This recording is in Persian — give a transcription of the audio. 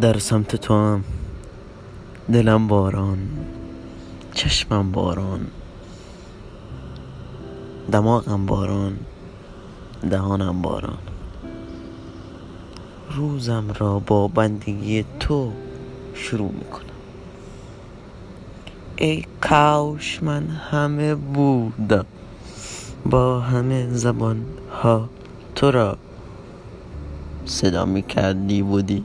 در سمت تو هم دلم باران چشمم باران دماغم باران دهانم باران. روزم را با بندگی تو شروع می‌کنم. ای کاش من همه بودم. با همه زبان ها تو را صدا می‌کردی بودی.